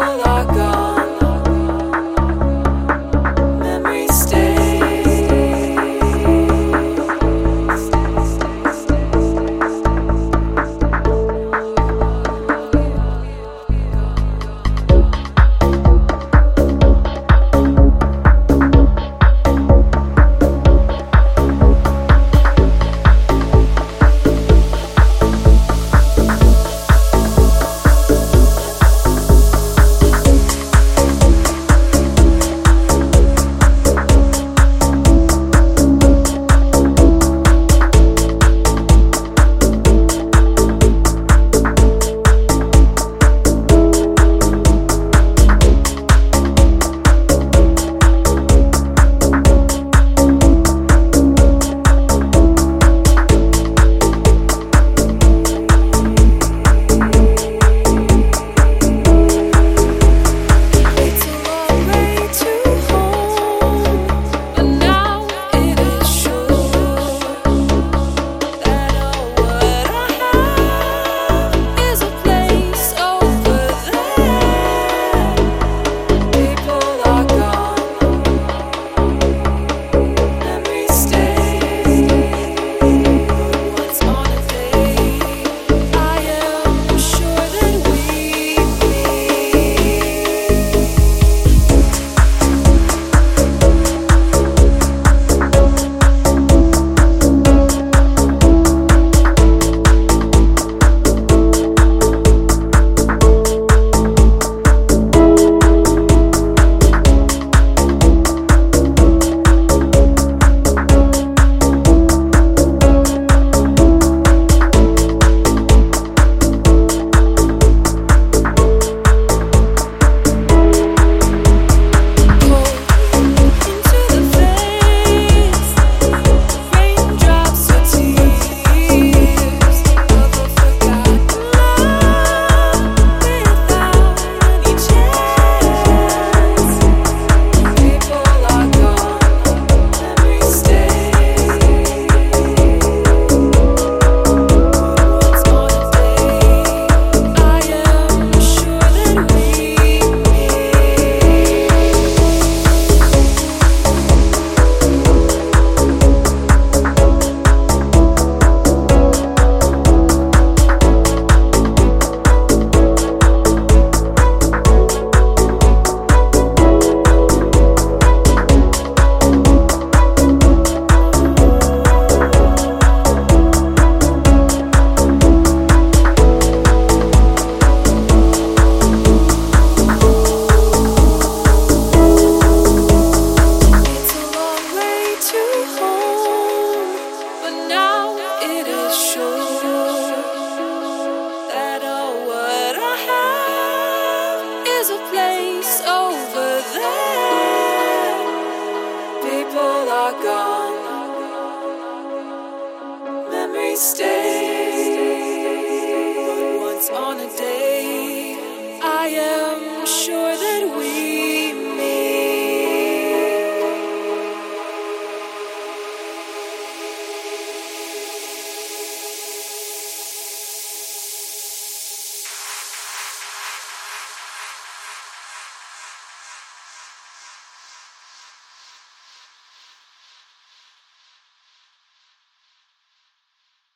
people stay.